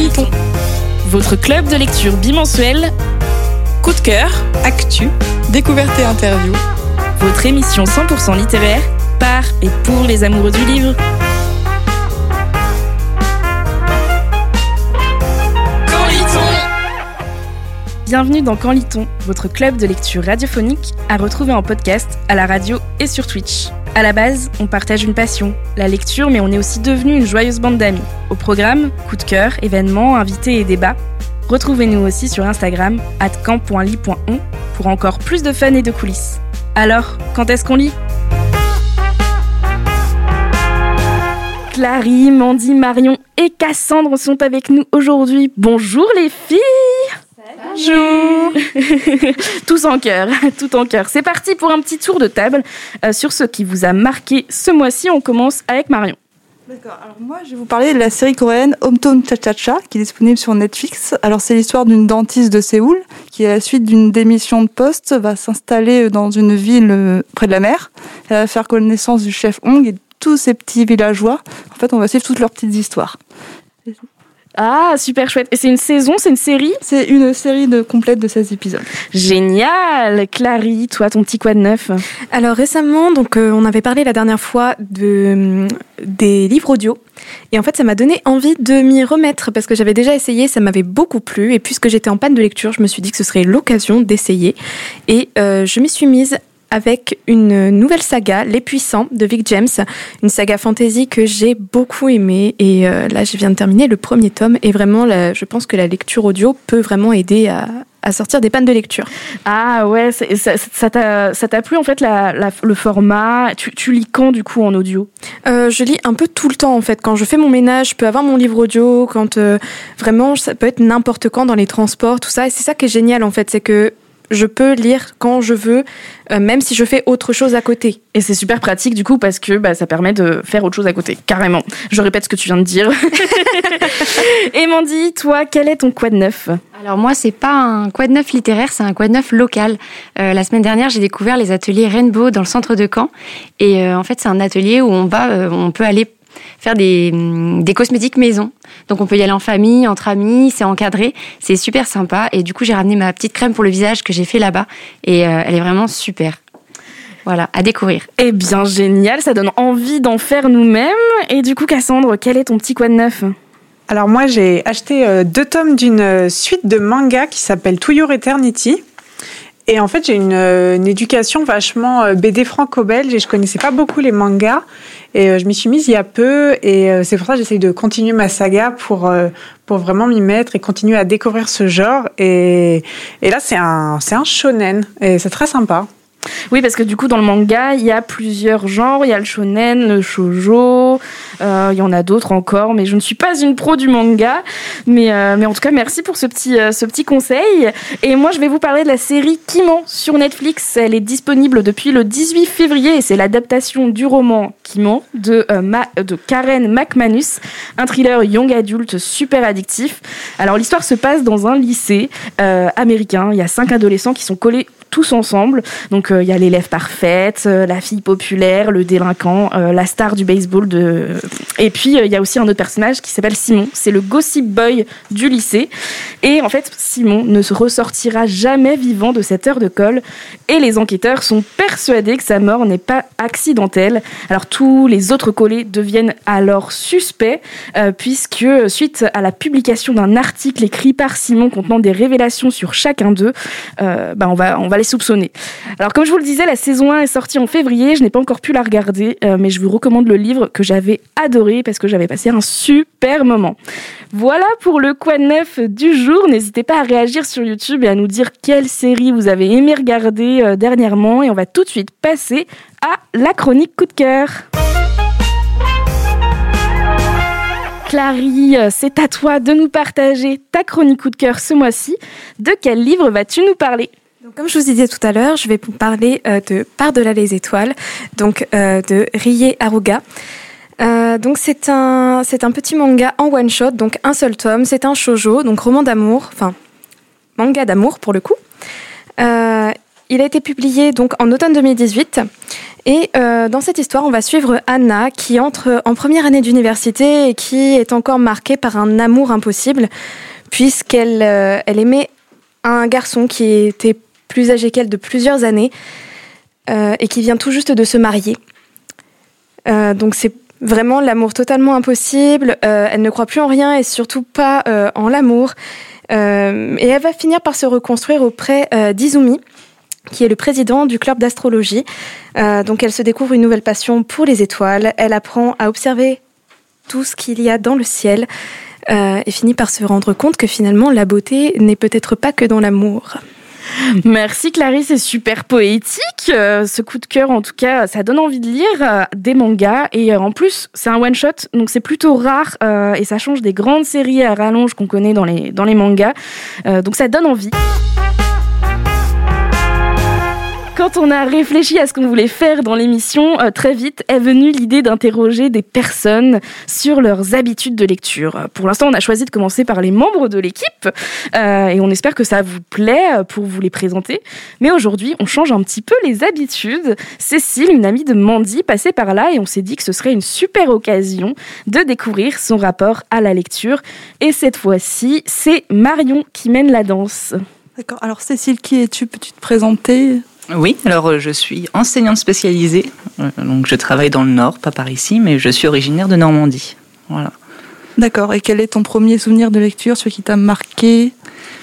Liton, votre club de lecture bimensuel. Coup de cœur, actu, découverte et interview. Votre émission 100% littéraire par et pour les amoureux du livre. Bienvenue dans Quand lit-on, votre club de lecture radiophonique à retrouver en podcast, à la radio et sur Twitch. À la base, on partage une passion, la lecture, mais on est aussi devenu une joyeuse bande d'amis. Au programme, coup de cœur, événements, invités et débats. Retrouvez-nous aussi sur Instagram, camp.ly.on, pour encore plus de fun et de coulisses. Alors, quand est-ce qu'on lit? Clary, Mandy, Marion et Cassandre sont avec nous aujourd'hui. Bonjour les filles Bonjour Tous en cœur, tout en cœur. C'est parti pour un petit tour de table euh, sur ce qui vous a marqué ce mois-ci. On commence avec Marion. D'accord, alors moi je vais vous parler de la série coréenne Hometown Cha Cha Cha qui est disponible sur Netflix. Alors c'est l'histoire d'une dentiste de Séoul qui à la suite d'une démission de poste va s'installer dans une ville euh, près de la mer. Elle va faire connaissance du chef Hong et de tous ces petits villageois. En fait on va suivre toutes leurs petites histoires. Ah, super chouette. Et c'est une saison, c'est une série C'est une série de complète de 16 épisodes. Génial Clary, toi, ton petit quoi de neuf Alors récemment, donc, euh, on avait parlé la dernière fois de, des livres audio. Et en fait, ça m'a donné envie de m'y remettre parce que j'avais déjà essayé, ça m'avait beaucoup plu. Et puisque j'étais en panne de lecture, je me suis dit que ce serait l'occasion d'essayer. Et euh, je m'y suis mise avec une nouvelle saga, Les Puissants, de Vic James, une saga fantasy que j'ai beaucoup aimée. Et euh, là, je viens de terminer le premier tome. Et vraiment, je pense que la lecture audio peut vraiment aider à, sortir des pannes de lecture. Ah ouais, ça, ça t'a plu en fait le format? Tu, lis quand du coup en audio? Euh, Je lis un peu tout le temps en fait. Quand je fais mon ménage, je peux avoir mon livre audio. Quand euh, vraiment, ça peut être n'importe quand dans les transports, tout ça. Et c'est ça qui est génial en fait, c'est que je peux lire quand je veux, euh, même si je fais autre chose à côté. Et c'est super pratique du coup parce que bah, ça permet de faire autre chose à côté, carrément. Je répète ce que tu viens de dire. Et Mandy, toi, quel est ton quoi de neuf? Alors moi, c'est pas un quoi de neuf littéraire, c'est un quoi de neuf local. Euh, la semaine dernière, j'ai découvert les ateliers Rainbow dans le centre de Caen. Et euh, en fait, c'est un atelier où on va, on peut aller faire des, des cosmétiques maison. Donc on peut y aller en famille, entre amis, c'est encadré, c'est super sympa. Et du coup, j'ai ramené ma petite crème pour le visage que j'ai fait là-bas et euh, elle est vraiment super. Voilà, à découvrir. Eh bien, génial, ça donne envie d'en faire nous-mêmes. Et du coup, Cassandre, quel est ton petit quoi de neuf? Alors moi j'ai acheté euh, deux tomes d'une euh, suite de manga qui s'appelle To Your Eternity. Et en fait, j'ai une, une, éducation vachement BD franco-belge et je connaissais pas beaucoup les mangas. Et euh, je m'y suis mise il y a peu et euh, c'est pour ça que j'essaye de continuer ma saga pour, euh, pour vraiment m'y mettre et continuer à découvrir ce genre. Et, et là, c'est un, c'est un shonen et c'est très sympa. Oui, parce que du coup, dans le manga, il y a plusieurs genres. Il y a le shonen, le shoujo, euh, il y en a d'autres encore, mais je ne suis pas une pro du manga. Mais, euh, mais en tout cas, merci pour ce petit, euh, ce petit conseil. Et moi, je vais vous parler de la série Kiman sur Netflix. Elle est disponible depuis le 18 février et c'est l'adaptation du roman Kiman de, de Karen McManus, un thriller young adulte super addictif. Alors, l'histoire se passe dans un lycée américain. Il y a cinq adolescents qui sont collés tous ensemble. Donc euh, il y a l'élève parfaite, euh, la fille populaire, le délinquant, euh, la star du baseball. De... Et puis il y a aussi un autre personnage qui s'appelle Simon. C'est le gossip boy du lycée. Et en fait, Simon ne se ressortira jamais vivant de cette heure de colle. Et les enquêteurs sont persuadés que sa mort n'est pas accidentelle. Alors tous les autres collés deviennent alors suspects, puisque suite à la publication d'un article écrit par Simon contenant des révélations sur chacun d'eux, bah, on va on va Alors comme je vous le disais, la saison 1 est sortie en février, je n'ai pas encore pu la regarder, euh, mais je vous recommande le livre que j'avais adoré parce que j'avais passé un super moment. Voilà pour le quoi neuf du jour. N'hésitez pas à réagir sur YouTube et à nous dire quelle série vous avez aimé regarder euh, dernièrement. Et on va tout de suite passer à la chronique coup de cœur. Clary, euh, c'est à toi de nous partager ta chronique coup de cœur ce mois-ci. De quel livre vas-tu nous parler? Comme je vous disais tout à l'heure, je vais vous parler euh, de Par-delà les étoiles, donc euh, de Rie Aruga. Euh, donc c'est un c'est un petit manga en one shot, donc un seul tome. C'est un shojo, donc roman d'amour, enfin manga d'amour pour le coup. il a été publié donc en automne 2018 Et dans cette histoire, on va suivre Anna qui entre en première année d'université et qui est encore marquée par un amour impossible puisqu'elle elle aimait un garçon qui était plus âgé qu'elle de plusieurs années euh, et qui vient tout juste de se marier. Euh, donc c'est vraiment l'amour totalement impossible. Euh, elle ne croit plus en rien et surtout pas en l'amour. Et elle va finir par se reconstruire auprès d'Izumi, qui est le président du club d'astrologie. Donc elle se découvre une nouvelle passion pour les étoiles. Elle apprend à observer tout ce qu'il y a dans le ciel et finit par se rendre compte que finalement la beauté n'est peut-être pas que dans l'amour. Merci Clarisse, c'est super poétique. Euh, ce coup de cœur, en tout cas, ça donne envie de lire euh, des mangas. Et euh, en plus, c'est un one-shot, donc c'est plutôt rare et ça change des grandes séries à rallonge qu'on connaît dans les, mangas. Donc ça donne envie. Quand on a réfléchi à ce qu'on voulait faire dans l'émission, euh, très vite est venue l'idée d'interroger des personnes sur leurs habitudes de lecture. Pour l'instant, on a choisi de commencer par les membres de l'équipe euh, et on espère que ça vous plaît euh, pour vous les présenter. Mais aujourd'hui, on change un petit peu les habitudes. Cécile, une amie de Mandy, passait par là et on s'est dit que ce serait une super occasion de découvrir son rapport à la lecture. Et cette fois-ci, c'est Marion qui mène la danse. D'accord. Alors Cécile, qui es-tu? Peux-tu te présenter? Oui, alors euh, je suis enseignante spécialisée, Euh, donc je travaille dans le Nord, pas par ici, mais je suis originaire de Normandie. Voilà. D'accord. Et quel est ton premier souvenir de lecture, celui qui t'a marqué?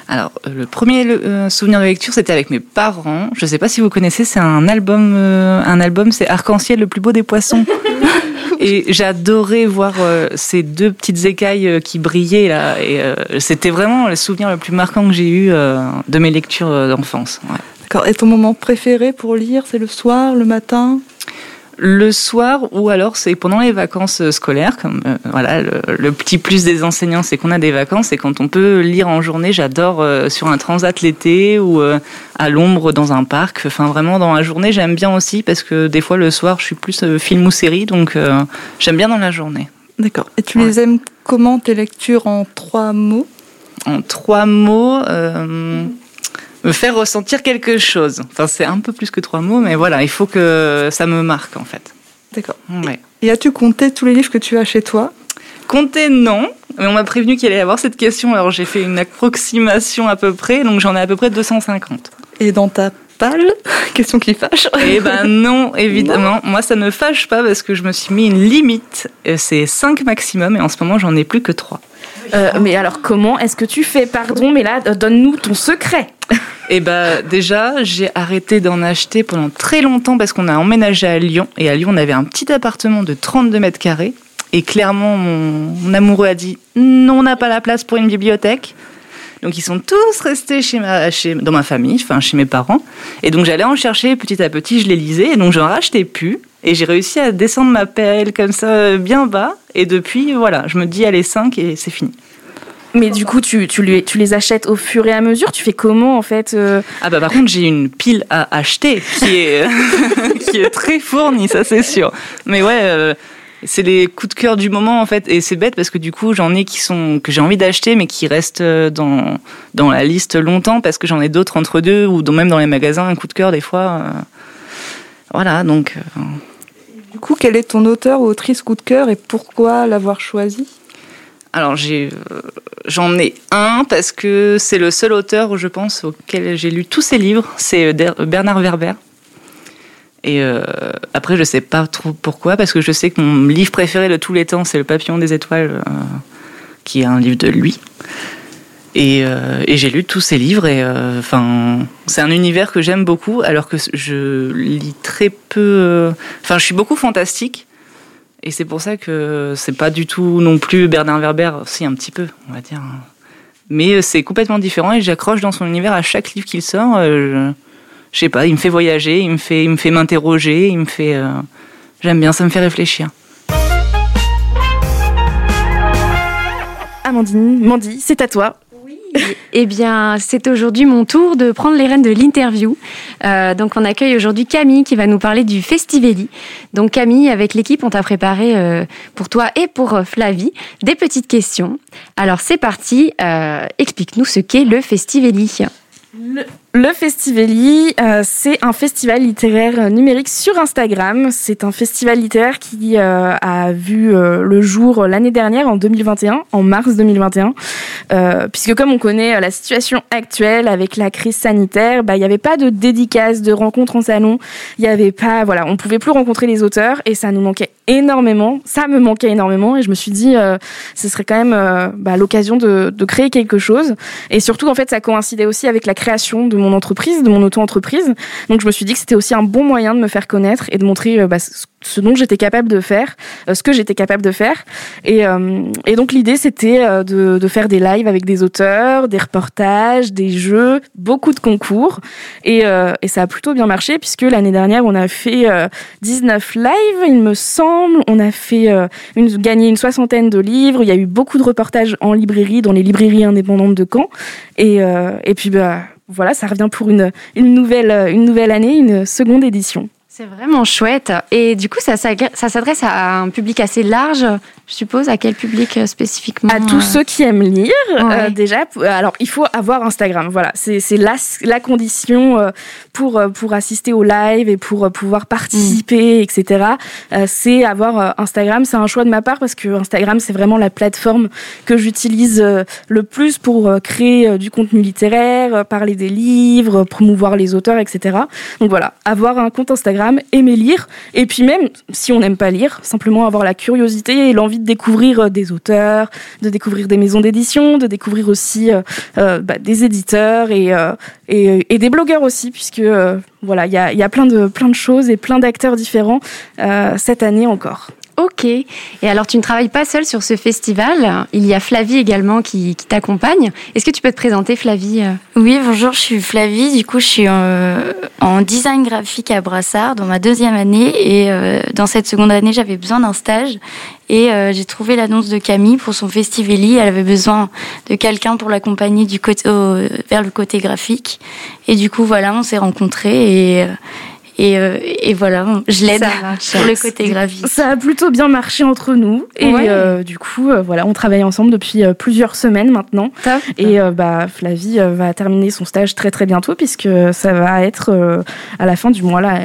Alors euh, le premier euh, souvenir de lecture, c'était avec mes parents. Je ne sais pas si vous connaissez, c'est un album, euh, un album, c'est Arc-en-ciel, le plus beau des poissons. Et j'adorais voir euh, ces deux petites écailles qui brillaient là. Et c'était vraiment le souvenir le plus marquant que j'ai eu de mes lectures d'enfance. ouais. D'accord. Et ton moment préféré pour lire, c'est le soir, le matin? Le soir ou alors c'est pendant les vacances euh, scolaires. Comme euh, voilà, le, le petit plus des enseignants, c'est qu'on a des vacances et quand on peut lire en journée, j'adore euh, sur un transat l'été ou euh, à l'ombre dans un parc. Enfin vraiment dans la journée, j'aime bien aussi parce que des fois le soir, je suis plus film ou série, donc j'aime bien dans la journée. D'accord. Et tu Ouais. les aimes comment tes lectures en trois mots? En trois mots. Me faire ressentir quelque chose. Enfin, c'est un peu plus que trois mots, mais voilà, il faut que ça me marque en fait. D'accord. Ouais. Et as-tu compté tous les livres que tu as chez toi? Compter, non. Mais on m'a prévenu qu'il allait y avoir cette question, alors j'ai fait une approximation à peu près, donc j'en ai à peu près 250. Et dans ta palle Question qui fâche. Eh ben non, évidemment. Moi, ça ne fâche pas parce que je me suis mis une limite. Euh, C'est 5 maximum et en ce moment, j'en ai plus que 3. Euh, mais alors comment est-ce que tu fais? Pardon, mais là, euh, donne-nous ton secret. Et ben déjà, j'ai arrêté d'en acheter pendant très longtemps parce qu'on a emménagé à Lyon. Et à Lyon, on avait un petit appartement de 32 mètres carrés. Et clairement, mon, amoureux a dit non, on n'a pas la place pour une bibliothèque. Donc ils sont tous restés chez ma, chez, dans ma famille, enfin chez mes parents. Et donc j'allais en chercher petit à petit, je les lisais. Et donc j'en rachetais plus. Et j'ai réussi à descendre ma PL comme ça bien bas. Et depuis, voilà, je me dis allez 5 et c'est fini. Mais du coup, tu, tu, lui- tu les achètes au fur et à mesure. Tu fais comment en fait euh, Ah bah par contre j'ai une pile à acheter qui est qui est très fournie ça c'est sûr. Mais ouais euh, c'est les coups de cœur du moment en fait et c'est bête parce que du coup j'en ai qui sont que j'ai envie d'acheter mais qui restent euh, dans dans la liste longtemps parce que j'en ai d'autres entre deux ou dans- même dans les magasins un coup de cœur des fois. euh, Voilà donc euh, Du coup, quel est ton auteur ou autrice coup de cœur et pourquoi l'avoir choisi? Alors euh, j'en ai un parce que c'est le seul auteur je pense auquel j'ai lu tous ses livres c'est euh, Der- Bernard Werber. Et euh, après, je sais pas trop pourquoi, parce que je sais que mon livre préféré de tous les temps, c'est Le Papillon des Étoiles, euh, qui est un livre de lui. Et, euh, et j'ai lu tous ses livres, et euh, enfin, c'est un univers que j'aime beaucoup, alors que je lis très peu. euh, Enfin, je suis beaucoup fantastique, et c'est pour ça que c'est pas du tout non plus Bernard Werber, si un petit peu, on va dire. Mais euh, c'est complètement différent, et j'accroche dans son univers à chaque livre qu'il sort. euh, je- je sais pas, il me fait voyager, il me fait, il me fait m'interroger, il me fait. euh, J'aime bien, ça me fait réfléchir. Amandine, Mandy, c'est à toi. Eh bien, c'est aujourd'hui mon tour de prendre les rênes de l'interview. Euh, donc, on accueille aujourd'hui Camille qui va nous parler du Festivelli. Donc, Camille, avec l'équipe, on t'a préparé euh, pour toi et pour euh, Flavie des petites questions. Alors, c'est parti. Explique-nous ce qu'est le Festivelli. Le Le Festivali, euh, c'est un festival littéraire numérique sur Instagram. C'est un festival littéraire qui euh, a vu euh, le jour l'année dernière, en 2021, en mars 2021. puisque comme on connaît la situation actuelle avec la crise sanitaire, bah, il n'y avait pas de dédicaces, de rencontres en salon. Il n'y avait pas, voilà, on pouvait plus rencontrer les auteurs et ça nous manquait énormément. Ça me manquait énormément et je me suis dit, ce serait quand même bah, l'occasion de, de créer quelque chose. Et surtout, en fait, ça coïncidait aussi avec la création de mon entreprise, de mon auto-entreprise. Donc je me suis dit que c'était aussi un bon moyen de me faire connaître et de montrer euh, bah, ce dont j'étais capable de faire, euh, ce que j'étais capable de faire. Et, euh, donc l'idée c'était de, de, faire des lives avec des auteurs, des reportages, des jeux, beaucoup de concours. Et, et ça a plutôt bien marché puisque l'année dernière on a fait 19 lives, il me semble. On a fait une, gagné une soixantaine de livres. Il y a eu beaucoup de reportages en librairie, dans les librairies indépendantes de Caen. Et, et puis bah voilà, ça revient pour une, une, nouvelle, une nouvelle année, une seconde édition. C'est vraiment chouette. Et du coup, ça, ça, s'adresse à un public assez large, je suppose. À quel public euh, spécifiquement À tous euh ceux qui aiment lire, euh, déjà. Alors, il faut avoir Instagram. Voilà, c'est la, la condition pour, pour assister au live et pour pouvoir participer, mm. etc. C'est avoir Instagram. C'est un choix de ma part parce que Instagram, c'est vraiment la plateforme que j'utilise le plus pour créer du contenu littéraire, parler des livres, promouvoir les auteurs, etc. Donc voilà, avoir un compte Instagram aimer lire, et puis même si on n'aime pas lire, simplement avoir la curiosité et l'envie de découvrir euh, des auteurs, de découvrir des maisons d'édition, de découvrir aussi euh, euh, bah, des éditeurs et, et, des blogueurs aussi, puisque voilà, il y a, y a, plein de plein de choses et plein d'acteurs différents cette année encore. Ok. Et alors, tu ne travailles pas seule sur ce festival. Il y a Flavie également qui, t'accompagne. Est-ce que tu peux te présenter, Flavie? Oui, bonjour, je suis Flavie. Du coup, je suis euh, en, design graphique à Brassard dans ma deuxième année. Et euh, dans cette seconde année, j'avais besoin d'un stage. Et euh, j'ai trouvé l'annonce de Camille pour son festivali. Elle avait besoin de quelqu'un pour l'accompagner du côté, vers le côté graphique. Et du coup, voilà, on s'est rencontrés et et, euh, et voilà, je l'aide sur le côté graphique. Ça a plutôt bien marché entre nous. Et euh, du coup, euh, voilà, on travaille ensemble depuis plusieurs semaines maintenant. Et bah, Flavie va terminer son stage très très bientôt puisque ça va être à la fin du mois là.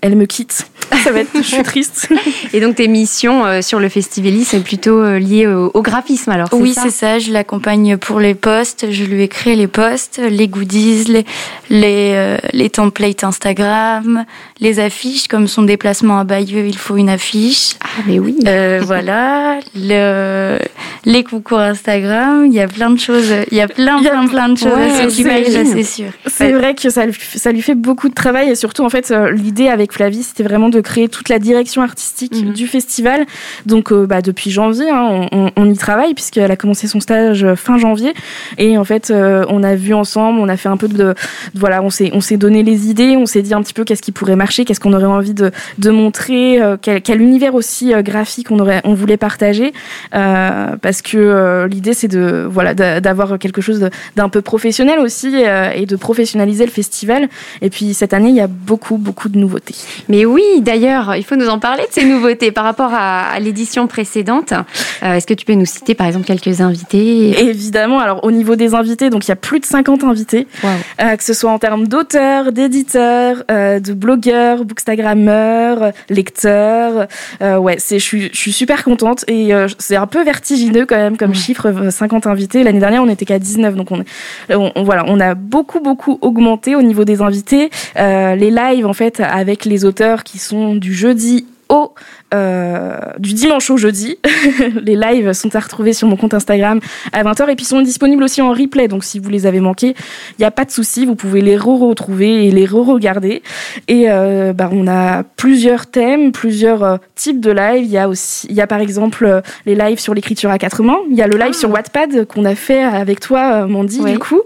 Elle, me quitte. Ça va être, je suis triste. Et donc tes missions sur le Festivali, c'est plutôt lié au, graphisme alors Oui, c'est ça. Je l'accompagne pour les posts. Je lui ai créé les posts, les goodies, les, les, les templates Instagram, les affiches, comme son déplacement à Bayeux, il faut une affiche. Ah, mais oui. Euh, voilà. Le, les concours Instagram, il y a plein de choses. Il y a plein, plein, plein de choses c'est sûr. C'est vrai que ça, ça lui fait beaucoup de travail et surtout, en fait, euh, l'idée avec Flavie, c'était vraiment de créer toute la direction artistique mhm. du festival. Donc, euh, bah, depuis janvier, hein, on, on, y travaille puisqu'elle a commencé son stage fin janvier. Et en fait, on a vu ensemble, on a fait un peu de, de voilà, on s'est donné les idées, on s'est dit un petit peu qu'est-ce qui pourrait marcher, qu'est-ce qu'on aurait envie de, de montrer, euh, quel, univers aussi euh, graphique on aurait, on voulait partager, euh, parce que l'idée c'est de voilà d'avoir quelque chose d'un peu professionnel aussi et de professionnaliser le festival. Et puis cette année il y a beaucoup beaucoup de nouveautés. Mais oui, d'ailleurs il faut nous en parler de ces nouveautés par rapport à, l'édition précédente. Est-ce que tu peux nous citer par exemple quelques invités? Évidemment. Alors au niveau des invités, donc il y a plus de 50 invités, que ce soit en termes d'auteurs, d'éditeurs, de blogueur, bookstagrammeur, lecteur. Euh, ouais, c'est, je suis, super contente et euh, c'est un peu vertigineux quand même comme chiffre, 50 euh, invités. L'année dernière, on n'était qu'à 19, donc on, on, voilà, on a beaucoup beaucoup augmenté au niveau des invités. les lives en fait avec les auteurs qui sont du jeudi au euh, du dimanche au jeudi. les lives sont à retrouver sur mon compte Instagram à 20h et puis sont disponibles aussi en replay. Donc si vous les avez manqués, il n'y a pas de souci, vous pouvez les re-retrouver et les re-regarder. Et euh, bah, on a plusieurs thèmes, plusieurs euh, types de lives. Il y a aussi, il y a par exemple les lives sur l'écriture à quatre mains. Il y a le live sur ah. Wattpad qu'on a fait avec toi, Mandy, du coup,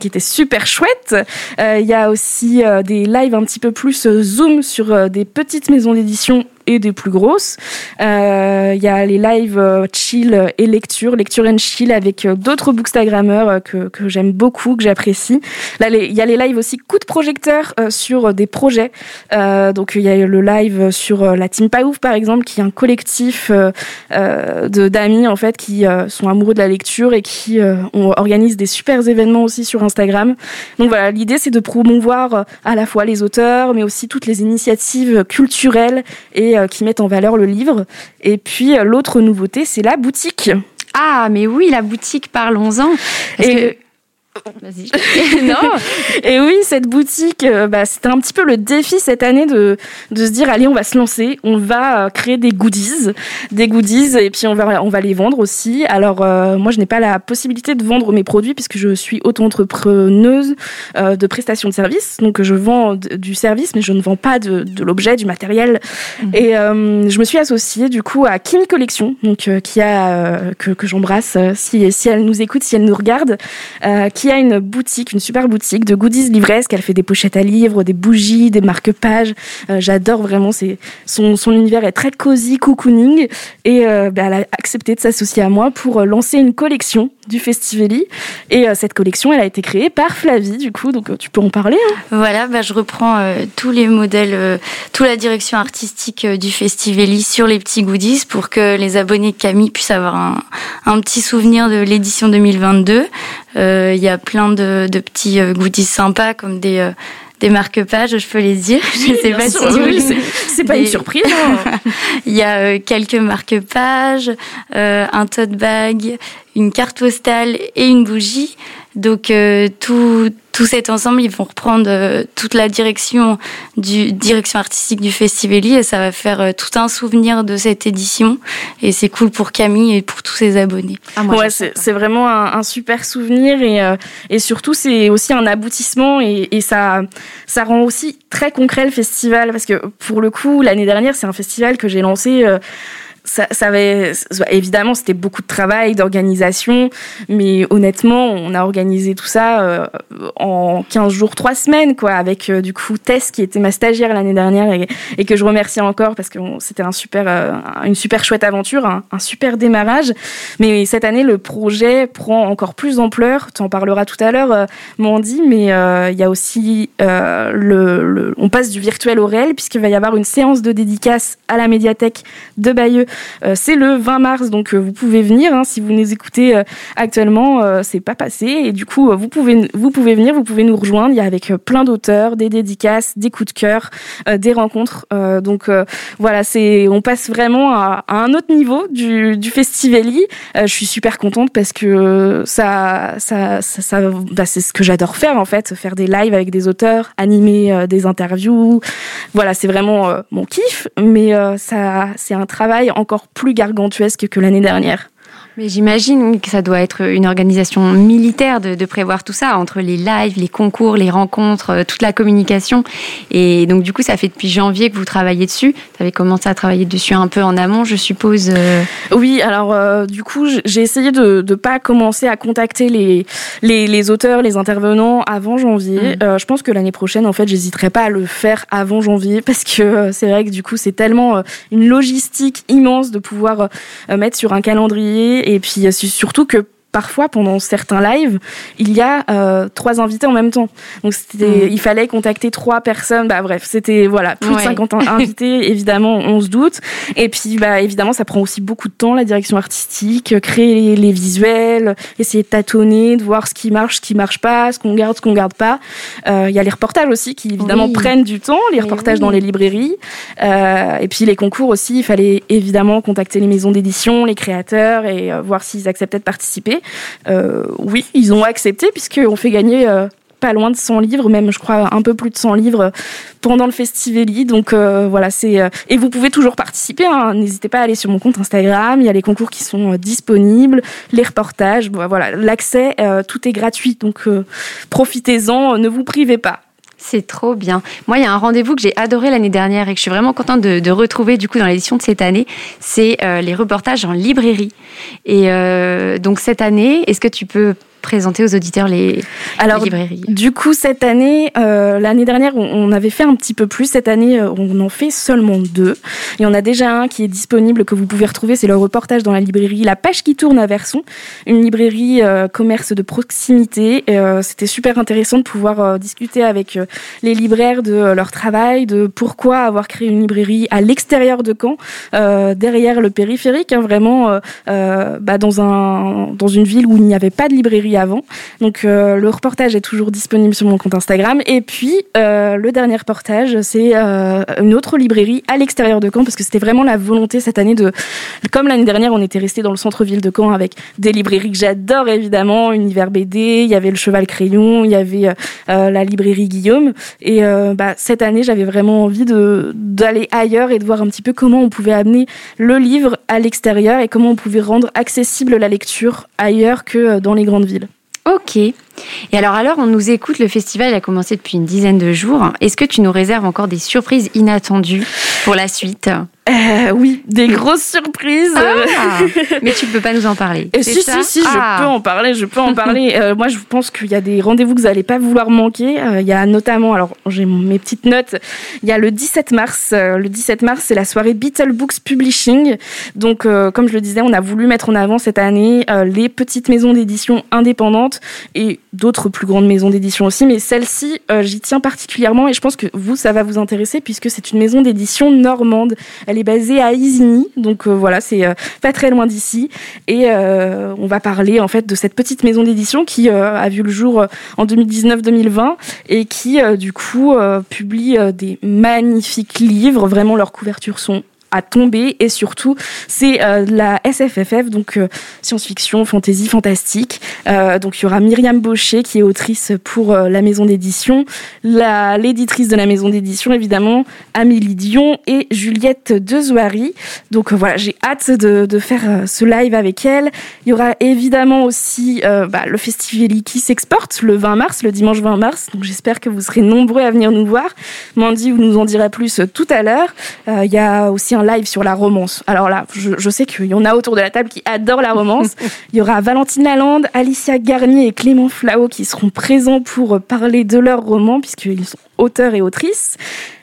qui était super chouette. il y a aussi des lives un petit peu plus zoom sur des petites maisons d'édition et des plus grosses. Il y a les lives chill et lecture, lecture and chill avec d'autres bookstagrammeurs que, que j'aime beaucoup, que j'apprécie. Il y a les lives aussi coup de projecteur sur des projets. donc il y a le live sur la Team Paouf par exemple, qui est un collectif d'amis en fait qui sont amoureux de la lecture et qui on organise des super événements aussi sur Instagram. Donc voilà, l'idée c'est de promouvoir euh, à la fois les auteurs, mais aussi toutes les initiatives culturelles et euh, qui mettent en valeur le livre. Et puis euh, l'autre nouveauté, c'est la boutique. Ah, mais oui, la boutique, parlons-en. Et Vas-y. non. Et oui, cette boutique, euh, bah, c'était un petit peu le défi cette année de, de se dire allez, on va se lancer, on va euh, créer des goodies, des goodies, et puis on va, on va les vendre aussi. Alors, euh, moi, je n'ai pas la possibilité de vendre mes produits puisque je suis auto-entrepreneuse de prestation de services. Donc, je vends du service, mais je ne vends pas de, de l'objet, du matériel. Mhm. Et je me suis associée du coup à Kim Collection, donc qui a que, que j'embrasse si, si elle nous écoute, si elle nous regarde. Qui qui a une boutique, une super boutique de goodies livresques. Elle fait des pochettes à livres, des bougies, des marque-pages. Euh, j'adore vraiment. Son univers est très cosy, cocooning. Et euh, bah, elle a accepté de s'associer à moi pour euh, lancer une collection du Festivali. Et cette collection, elle a été créée par Flavie, du coup. Donc tu peux en parler. Hein. voilà, bah, je reprends tous les modèles, toute la direction artistique du Festivali sur les petits goodies pour que les abonnés de Camille puissent avoir un, un petit souvenir de l'édition 2022. Il y a plein de, de petits euh, goodies sympas comme des euh, des marque-pages, je peux les dire. Je sais pas si c'est pas une surprise. Hein. Il y a euh, quelques marque-pages, un tote bag, une carte postale et une bougie. Donc euh, tout, tout cet ensemble, ils vont reprendre euh, toute la direction du direction artistique du Festivali et ça va faire euh, tout un souvenir de cette édition. Et c'est cool pour Camille et pour tous ses abonnés. Ah, ouais, c'est vraiment un, un, super souvenir et, et surtout c'est aussi un aboutissement et, et, ça ça rend aussi très concret le festival parce que pour le coup l'année dernière c'est un festival que j'ai lancé ça, ça avait, évidemment, c'était beaucoup de travail, d'organisation, mais honnêtement, on a organisé tout ça euh, en 15 jours, 3 semaines, quoi, avec euh, du coup Tess, qui était ma stagiaire l'année dernière et, et, que je remercie encore parce que c'était un super, euh, une super chouette aventure, un, super démarrage. Mais cette année, le projet prend encore plus d'ampleur. Tu en parleras tout à l'heure, Mandy, mais il y a aussi le, le, on passe du virtuel au réel puisqu'il va y avoir une séance de dédicace à la médiathèque de Bayeux euh, c'est le 20 mars, donc euh, vous pouvez venir. Hein, si vous nous écoutez euh, actuellement, c'est pas passé. Et du coup, vous pouvez, vous pouvez venir, vous pouvez nous rejoindre. Il y a avec plein d'auteurs, des dédicaces, des coups de cœur, des rencontres. donc voilà, on passe vraiment à, un autre niveau du, du Festivali. je suis super contente parce que ça, bah, c'est ce que j'adore faire en fait, faire des lives avec des auteurs, animer des interviews. Voilà, c'est vraiment mon kiff. Mais ça, c'est un travail encore plus gargantuesque que l'année dernière. Mais j'imagine que ça doit être une organisation militaire de, de, prévoir tout ça, entre les lives, les concours, les rencontres, euh, toute la communication. Et donc, du coup, ça fait depuis janvier que vous travaillez dessus. Vous avez commencé à travailler dessus un peu en amont, je suppose. Euh. Oui, alors, euh, du coup, j'ai essayé de ne pas commencer à contacter les, les, les, auteurs, les intervenants avant janvier. Mmh. je pense que l'année prochaine, en fait, j'hésiterai pas à le faire avant janvier parce que c'est vrai que, du coup, c'est tellement une logistique immense de pouvoir mettre sur un calendrier et puis surtout que parfois pendant certains lives, il y a euh, trois invités en même temps. Donc c'était, mm. il fallait contacter trois personnes. Bah bref, c'était voilà plus de 50 invités. évidemment, on se doute. Et puis bah évidemment, ça prend aussi beaucoup de temps la direction artistique, créer les, visuels, essayer de tâtonner, de voir ce qui marche, ce qui marche pas, ce qu'on garde, ce qu'on garde pas. Euh, il y a les reportages aussi qui évidemment prennent du temps, les reportages dans les librairies. Euh, et puis les concours aussi, il fallait évidemment contacter les maisons d'édition, les créateurs et euh, voir s'ils acceptaient de participer. Euh, oui, ils ont accepté puisqu'on fait gagner euh, pas loin de 100 livres, même je crois un peu plus de 100 livres pendant le Festivali. Donc euh, voilà, c'est et vous pouvez toujours participer. Hein. N'hésitez pas à aller sur mon compte Instagram. Il y a les concours qui sont disponibles, les reportages. voilà, l'accès, tout est gratuit. Donc profitez-en, ne vous privez pas. C'est trop bien. Moi, il y a un rendez-vous que j'ai adoré l'année dernière et que je suis vraiment contente de, retrouver du coup dans l'édition de cette année. C'est les reportages en librairie. Et donc cette année, est-ce que tu peux présenter aux auditeurs les, Alors, les librairies Du coup, cette année, euh, l'année dernière, on, avait fait un petit peu plus. Cette année, euh, on en fait seulement deux. Il y en a déjà un qui est disponible que vous pouvez retrouver. C'est le reportage dans la librairie La Page qui tourne à Verson, une librairie euh, commerce de proximité. Euh, C'était super intéressant de pouvoir discuter avec les libraires de leur travail, de pourquoi avoir créé une librairie à l'extérieur de Caen, derrière le périphérique, hein, vraiment bah, dans un dans une ville où il n'y avait pas de librairie avant. Donc euh, le reportage est toujours disponible sur mon compte Instagram. Et puis euh, le dernier reportage, c'est euh, une autre librairie à l'extérieur de Caen parce que c'était vraiment la volonté cette année de, comme l'année dernière, on était resté dans le centre-ville de Caen avec des librairies que j'adore évidemment, Univers BD, il y avait le Cheval Crayon, il y avait la librairie Guillaume. Et bah, cette année, j'avais vraiment envie d'aller ailleurs et de voir un petit peu comment on pouvait amener le livre à l'extérieur et comment on pouvait rendre accessible la lecture ailleurs que dans les grandes villes. Ok. Et alors, alors, on nous écoute, le festival a commencé depuis une dizaine de jours. Est-ce que tu nous réserves encore des surprises inattendues pour la suite? Euh, oui, des grosses surprises. Ah, mais tu peux pas nous en parler. Et c'est si, ça si, si, Ah. je peux en parler, je peux en parler. Euh, moi, je pense qu'il y a des rendez-vous que vous n'allez pas vouloir manquer. Euh, il y a notamment, alors j'ai mes petites notes, il y a le 17 mars. Euh, le 17 mars, c'est la soirée Beetle Books Publishing. Donc, euh, comme je le disais, on a voulu mettre en avant cette année euh, les petites maisons d'édition indépendantes et d'autres plus grandes maisons d'édition aussi. Mais celle-ci, euh, j'y tiens particulièrement et je pense que vous, ça va vous intéresser puisque c'est une maison d'édition normande. Elle est basée à Isigny, donc euh, voilà, c'est euh, pas très loin d'ici. Et euh, on va parler en fait de cette petite maison d'édition qui a vu le jour en 2019-2020 et qui du coup publie des magnifiques livres. Vraiment, leurs couvertures sont à tomber et surtout c'est euh, la SFFF donc euh, science-fiction, fantasy, fantastique. Euh, donc il y aura Myriam Baucher qui est autrice pour la maison d'édition, la l'éditrice de la maison d'édition évidemment, Amélie Dion et Juliette Dezoary. Donc voilà, j'ai hâte de, faire ce live avec elle. Il y aura évidemment aussi bah, le festival qui s'exporte le 20 mars, le dimanche 20 mars. Donc j'espère que vous serez nombreux à venir nous voir. Mandy vous nous en dira plus tout à l'heure. Il y a aussi un live sur la romance. Alors là, je, je sais qu'il y en a autour de la table qui adorent la romance. Il y aura Valentine Lalande, Alicia Garnier et Clément Flao qui seront présents pour parler de leur roman puisqu'ils sont auteurs et autrices.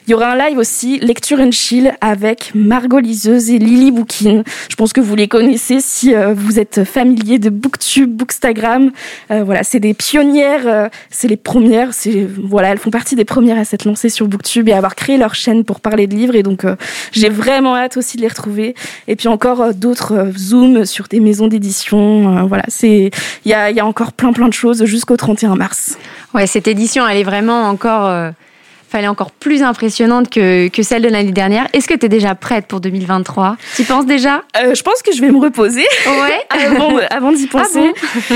Il y aura un live aussi, Lecture and Chill, avec Margot Liseuse et Lily Bookin. Je pense que vous les connaissez si euh, vous êtes familier de Booktube, Bookstagram. Euh, voilà, c'est des pionnières, euh, c'est les premières, c'est voilà, elles font partie des premières à s'être lancées sur Booktube et à avoir créé leur chaîne pour parler de livres. Et donc, j'ai vraiment hâte aussi de les retrouver. Et puis encore d'autres zooms sur des maisons d'édition. Voilà, c'est il y a, y a encore plein plein de choses jusqu'au 31 mars. Ouais, cette édition, elle est vraiment encore. Euh, fallait encore plus impressionnante que, que celle de l'année dernière. Est-ce que tu es déjà prête pour 2023 Tu penses déjà? Euh, je pense que je vais me reposer. Ouais. avant, avant d'y penser.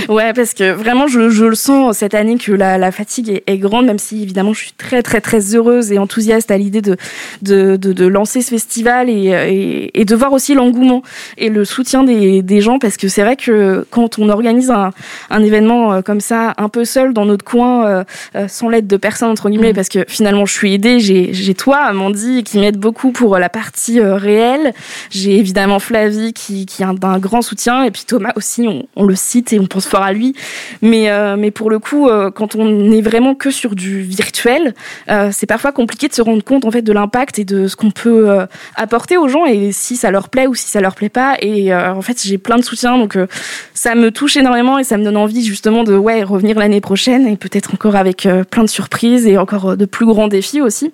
ouais, parce que vraiment, je, je le sens cette année que la, la fatigue est, est grande, même si évidemment, je suis très, très, très heureuse et enthousiaste à l'idée de, de, de, de lancer ce festival et, et, et de voir aussi l'engouement et le soutien des, des gens, parce que c'est vrai que quand on organise un, un événement euh, comme ça, un peu seul dans notre coin, euh, euh, sans l'aide de personne, entre guillemets, parce que finalement, je suis aidée, j'ai toi, Amandie, qui m'aide beaucoup pour la partie euh, réelle. J'ai évidemment Flavie qui, qui a un, grand soutien et puis Thomas aussi, on, le cite et on pense fort à lui. Mais, euh, mais pour le coup, euh, quand on est vraiment que sur du virtuel, euh, c'est parfois compliqué de se rendre compte en fait de l'impact et de ce qu'on peut euh, apporter aux gens et si ça leur plaît ou si ça leur plaît pas. Et euh, en fait, j'ai plein de soutien donc euh, ça me touche énormément et ça me donne envie justement de ouais revenir l'année prochaine et peut-être encore avec euh, plein de surprises et encore euh, de plus grands défis aussi.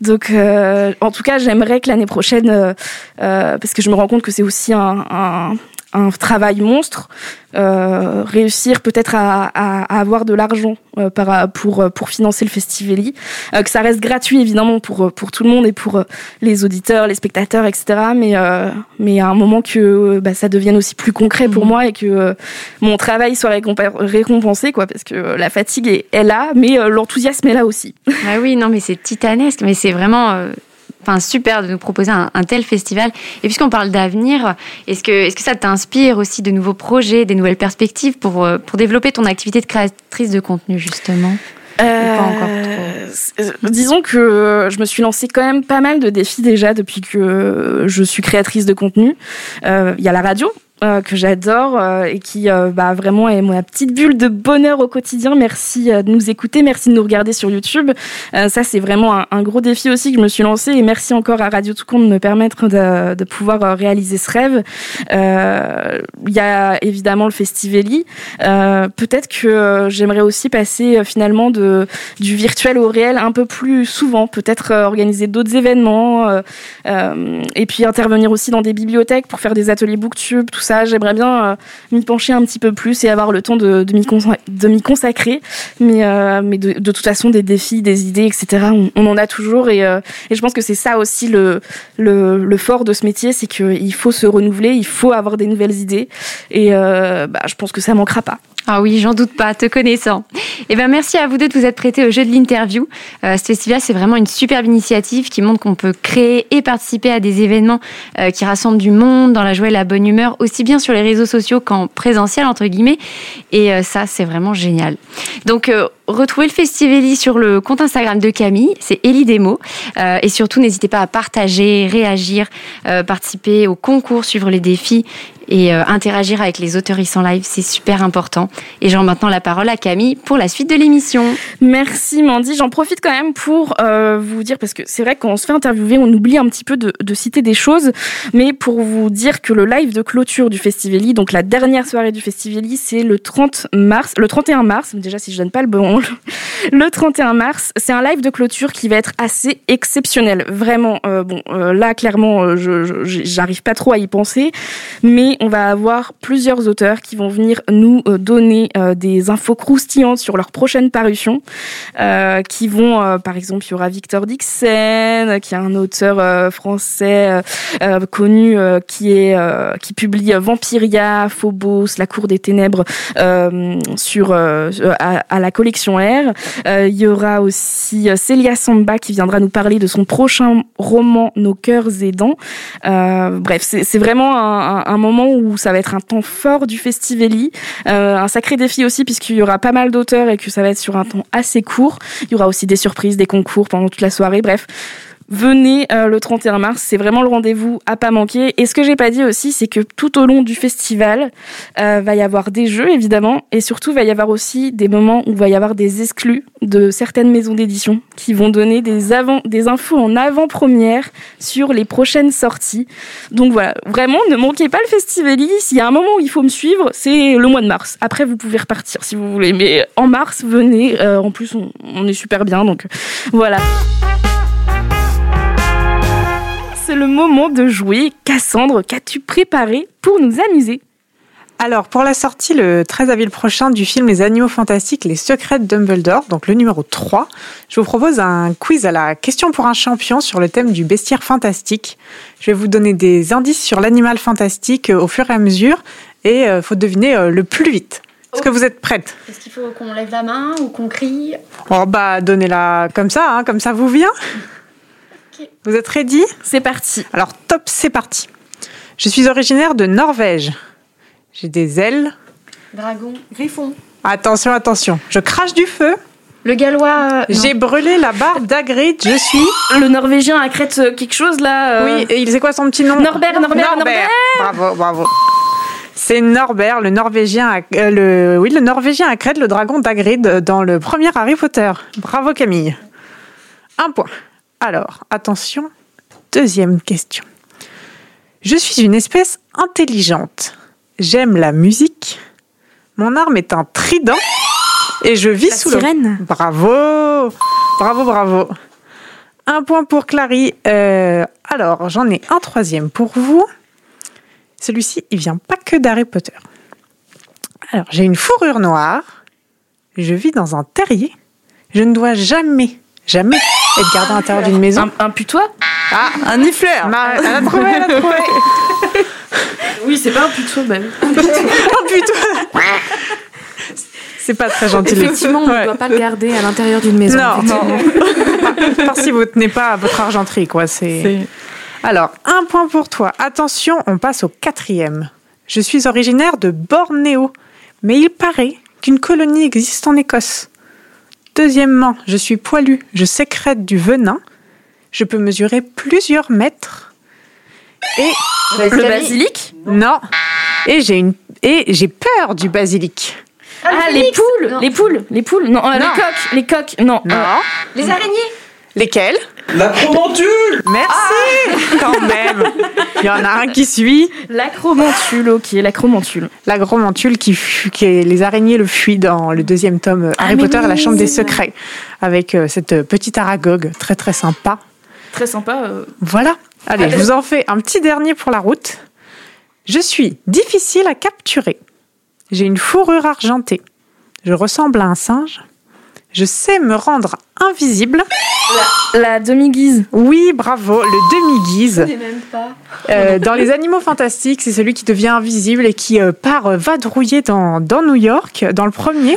Donc, euh, en tout cas, j'aimerais que l'année prochaine, euh, euh, parce que je me rends compte que c'est aussi un, un travail monstre, euh, réussir peut-être à, à, à avoir de l'argent euh, pour, pour financer le Festivali, euh, que ça reste gratuit évidemment pour, pour tout le monde et pour les auditeurs, les spectateurs, etc. Mais, mais à un moment que bah, ça devienne aussi plus concret pour moi et que mon travail soit récompensé, quoi, parce que la fatigue est, est là, mais l'enthousiasme est là aussi. Bah oui, non, mais c'est titanesque, mais c'est vraiment. Enfin, super de nous proposer un, tel festival. Et puisqu'on parle d'avenir, est-ce que, est-ce que ça t'inspire aussi de nouveaux projets, des nouvelles perspectives pour, euh, pour développer ton activité de créatrice de contenu, justement? Euh, Disons que je me suis lancé quand même pas mal de défis déjà depuis que je suis créatrice de contenu. Euh, Il y a la radio. Euh, que j'adore euh, et qui euh, bah, vraiment est ma petite bulle de bonheur au quotidien. Merci de nous écouter, merci de nous regarder sur YouTube. ça, c'est vraiment un, gros défi aussi que je me suis lancé et merci encore à Radio Tout Compte de me permettre de, pouvoir réaliser ce rêve. Il y a évidemment le Festivali. Peut-être que j'aimerais aussi passer finalement du virtuel au réel un peu plus souvent, peut-être organiser d'autres événements et puis intervenir aussi dans des bibliothèques pour faire des ateliers booktube, tout ça. J'aimerais bien euh, m'y pencher un petit peu plus et avoir le temps de, m'y consacrer. Mais, euh, de, toute façon, des défis, des idées, etc., on, en a toujours. Et, euh, et je pense que c'est ça aussi le, fort de ce métier, c'est qu'il faut se renouveler, il faut avoir des nouvelles idées. Et bah, je pense que ça manquera pas. Ah oui, j'en doute pas, te connaissant. Eh ben merci à vous deux de vous être prêtés au jeu de l'interview. Euh, ce festival, c'est vraiment une superbe initiative qui montre qu'on peut créer et participer à des événements euh, qui rassemblent du monde dans la joie et la bonne humeur, aussi bien sur les réseaux sociaux qu'en présentiel entre guillemets. Et euh, ça, c'est vraiment génial. Donc retrouvez le Festivali sur le compte Instagram de Camille, c'est Elie Demo. Et surtout, n'hésitez pas à partager, réagir, participer au concours, suivre les défis et euh, interagir avec les auteuristes en live, c'est super important. Et j'en maintenant la parole à Camille pour la suite de l'émission. Merci Mandy. J'en profite quand même pour euh, vous dire, parce que c'est vrai qu'on se fait interviewer, on oublie un petit peu de, citer des choses, mais pour vous dire que le live de clôture du Festivali, donc la dernière soirée du Festivali, c'est le 30 mars, le 31 mars, déjà si je donne pas le bon, le 31 mars, c'est un live de clôture qui va être assez exceptionnel. Vraiment, euh, bon, là clairement, je j'arrive pas trop à y penser, mais on va avoir plusieurs auteurs qui vont venir nous euh, donner euh, des infos croustillantes sur leur prochaine parution, euh, qui vont, par exemple, il y aura Victor Dixon, qui est un auteur français connu, qui est qui publie Vampiria, Phobos, La Cour des Ténèbres sur à, la collection R. il y aura aussi Célia Samba qui viendra nous parler de son prochain roman Nos cœurs aidants. bref, c'est vraiment un, un moment où ça va être un temps fort du Festivali, euh, un sacré défi aussi puisqu'il y aura pas mal d'auteurs et que ça va être sur un temps assez court. Il y aura aussi des surprises, des concours pendant toute la soirée. Bref, venez euh, le 31 mars, c'est vraiment le rendez-vous à pas manquer. Et ce que j'ai pas dit aussi, c'est que tout au long du festival, euh, va y avoir des jeux évidemment, et surtout va y avoir aussi des moments où va y avoir des exclus de certaines maisons d'édition qui vont donner des avant, des infos en avant-première sur les prochaines sorties. Donc voilà, vraiment ne manquez pas le festival. S'il y a un moment où il faut me suivre, c'est le mois de mars. Après vous pouvez repartir si vous voulez, mais en mars venez. Euh, en plus on, on est super bien, donc voilà c'est le moment de jouer. Cassandre, qu'as-tu préparé pour nous amuser? Alors, pour la sortie le 13 avril prochain du film Les Animaux Fantastiques, Les Secrets de Dumbledore, donc le numéro 3, je vous propose un quiz à la question pour un champion sur le thème du bestiaire fantastique. Je vais vous donner des indices sur l'animal fantastique euh, au fur et à mesure et il euh, faut deviner euh, le plus vite. Est-ce que vous êtes prête? Est-ce qu'il faut qu'on lève la main ou qu'on crie? Oh bah donnez-la comme ça, hein, comme ça vous vient. Vous êtes ready? C'est parti. Alors top, c'est parti. Je suis originaire de Norvège. J'ai des ailes. Dragon. Griffon. Attention, attention. Je crache du feu. Le gallois. Euh, J'ai brûlé la barbe d'Agrid. Je suis. Le Norvégien à Crète euh, quelque chose là. Euh. Oui, et il sait quoi son petit nom? Norbert, Norbert, Norbert. Bravo, bravo. C'est Norbert, le Norvégien, à, le, oui, le Norvégien à Crète, le dragon d'Agrid dans le premier Harry Potter. Bravo Camille. Un point. Alors, attention, deuxième question. Je suis une espèce intelligente. J'aime la musique. Mon arme est un trident. Et je vis sous sirène. le... Bravo Bravo, bravo Un point pour Clary. Euh, alors, j'en ai un troisième pour vous. Celui-ci, il vient pas que d'Harry Potter. Alors, j'ai une fourrure noire. Je vis dans un terrier. Je ne dois jamais, jamais être gardé à l'intérieur d'une maison. Un, putois Ah, un nifleur Elle a trouvé, elle a trouvé Oui, c'est pas un putois, même. un putois C'est pas très gentil. Effectivement, on ne doit pas le garder à l'intérieur d'une maison. Non, non. Par si vous tenez pas à votre argenterie, quoi. C'est. Alors, un point pour toi. Attention, on passe au quatrième. Je suis originaire de Bornéo, mais il paraît qu'une colonie existe en Écosse. Deuxièmement, je suis poilu, je sécrète du venin, je peux mesurer plusieurs mètres. Et le basilic Non. Et j'ai une et j'ai peur du basilic. Ah, les poules, les poules, les poules, non, euh, Non. les coques, les coques, non. Non. euh, Les araignées Lesquels L'acromantule Merci Quand même Il y en a un qui suit. l'acromantule, ok, l'acromantule. La gromantule qui, qui est les araignées le fuient dans le deuxième tome Harry mais Potter et la chambre des vrai. secrets avec euh, cette euh, petite aragogue très très sympa. Très sympa. euh. Voilà. Allez, je vous en fais un petit dernier pour la route. Je suis difficile à capturer. J'ai une fourrure argentée. Je ressemble à un singe. Je sais me rendre invisible. La demi-guise. Oui, bravo, le demi-guise. Euh, dans les animaux fantastiques, c'est celui qui devient invisible et qui euh, part euh, vadrouiller dans, dans New York, dans le premier.